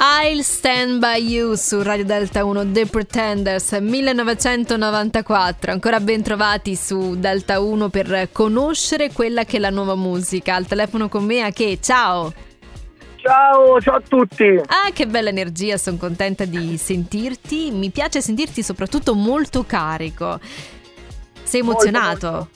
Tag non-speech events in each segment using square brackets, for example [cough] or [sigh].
I'll Stand By You su Radio Delta 1 The Pretenders 1994 ancora ben trovati su Delta 1 per conoscere quella che è la nuova musica al telefono con me a che ciao Ciao, ciao a tutti. Ah, che bella energia, sono contenta di sentirti. Mi piace sentirti soprattutto molto carico. Sei emozionato? Molto, molto.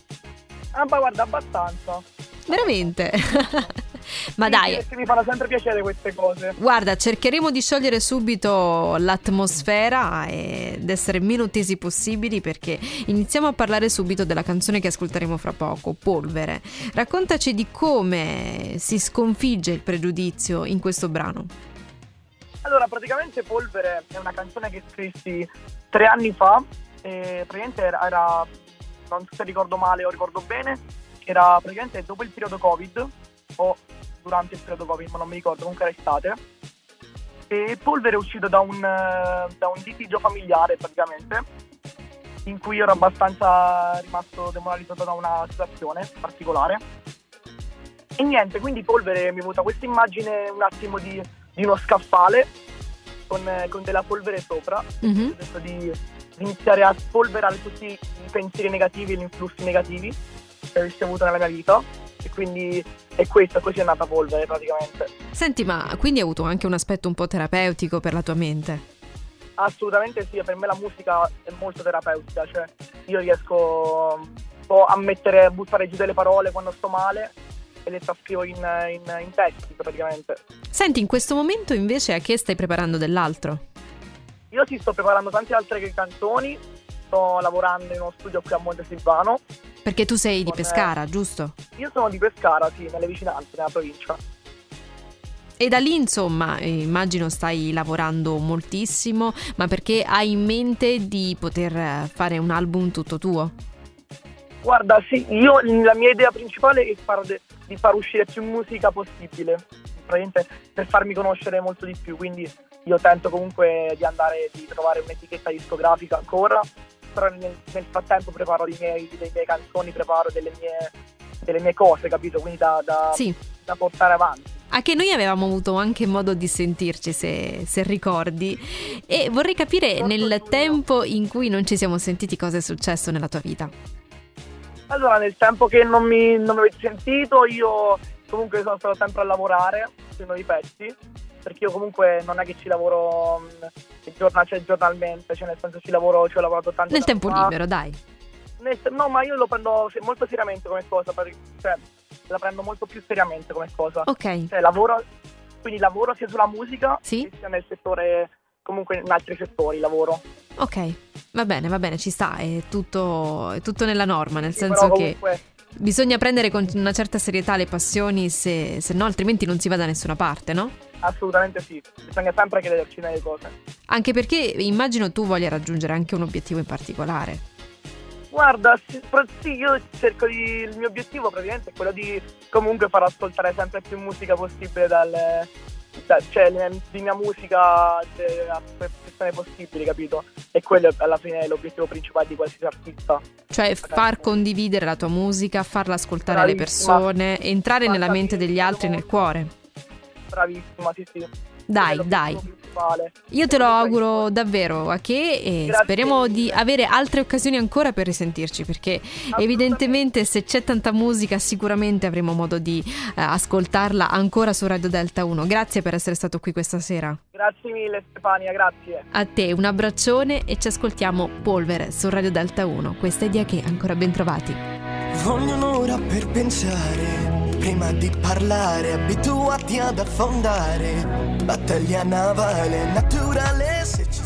Ah, ma guarda, abbastanza. Veramente? [laughs] Ma sì, dai. Mi fanno sempre piacere queste cose. Guarda, cercheremo di sciogliere subito l'atmosfera ed essere meno tesi possibili perché iniziamo a parlare subito della canzone che ascolteremo fra poco, Polvere. Raccontaci di come si sconfigge il pregiudizio in questo brano. Allora, praticamente Polvere è una canzone che scrissi tre anni fa e praticamente era, era non so se ricordo male o ricordo bene, era praticamente dopo il periodo Covid o durante il periodo Covid, ma non mi ricordo, comunque era estate. E Polvere è uscito da un, da un litigio familiare praticamente, in cui ero abbastanza rimasto demoralizzato da una situazione particolare. E niente, quindi Polvere mi è venuta questa immagine un attimo di, di uno scaffale con, con, della polvere sopra, mm-hmm. ho di, di iniziare a spolverare tutti i pensieri negativi e gli influssi negativi che avessi avuto nella mia vita e quindi è questo, così è nata polvere praticamente. Senti, ma quindi hai avuto anche un aspetto un po' terapeutico per la tua mente? Assolutamente sì, per me la musica è molto terapeutica, cioè io riesco un po' a mettere, a buttare giù delle parole quando sto male e le trascrivo in, in, in testi praticamente. Senti, in questo momento invece a che stai preparando dell'altro? Io ti sto preparando tante altre canzoni, sto lavorando in uno studio qui a Monte Silvano perché tu sei di Pescara, giusto? Io sono di Pescara, sì, nelle vicinanze, nella provincia. E da lì, insomma, immagino stai lavorando moltissimo, ma perché hai in mente di poter fare un album tutto tuo? Guarda, sì, io la mia idea principale è far de, di far uscire più musica possibile, praticamente per farmi conoscere molto di più, quindi io tento comunque di andare, di trovare un'etichetta discografica ancora però nel, nel frattempo preparo miei, le mie canzoni, preparo delle mie, delle mie cose, capito? Quindi da, da, sì. da portare avanti. Anche noi avevamo avuto anche modo di sentirci, se, se ricordi. E vorrei capire nel tempo in cui non ci siamo sentiti cosa è successo nella tua vita. Allora, nel tempo che non mi, non mi avete sentito, io comunque sono stato sempre a lavorare sui nuovi pezzi perché io comunque non è che ci lavoro mm, giornal- cioè, giornalmente, cioè nel senso ci lavoro, ci ho lavorato tanto. Nel tempo fa. libero, dai. Nel, no, ma io lo prendo molto seriamente come cosa, per, cioè la prendo molto più seriamente come cosa. Ok. Cioè lavoro, quindi lavoro sia sulla musica sì? sia nel settore, comunque in altri settori lavoro. Ok, va bene, va bene, ci sta, è tutto, è tutto nella norma, nel sì, senso comunque, che bisogna prendere con una certa serietà le passioni, se, se no altrimenti non si va da nessuna parte, no? Assolutamente sì, bisogna sempre crederci nelle cose. Anche perché immagino tu voglia raggiungere anche un obiettivo in particolare. Guarda, sì, io cerco di. Il mio obiettivo praticamente è quello di comunque far ascoltare sempre più musica possibile dalle. cioè di mia musica cioè, a persone possibili, capito? E quello alla fine è l'obiettivo principale di qualsiasi artista. Cioè far condividere la tua musica, farla ascoltare alle persone, entrare nella mente degli altri nel cuore bravissima, sì sì. Dai, dai. Io te lo auguro davvero a che e Grazie speriamo mille. di avere altre occasioni ancora per risentirci perché evidentemente se c'è tanta musica sicuramente avremo modo di uh, ascoltarla ancora su Radio Delta 1. Grazie per essere stato qui questa sera. Grazie mille Stefania, grazie. A te un abbraccione e ci ascoltiamo Polvere su Radio Delta 1. Questa è Dia che ancora ben trovati. Voglio un'ora per pensare prima di parlare, abituati ad affondare. Battaglia navale, naturale se ci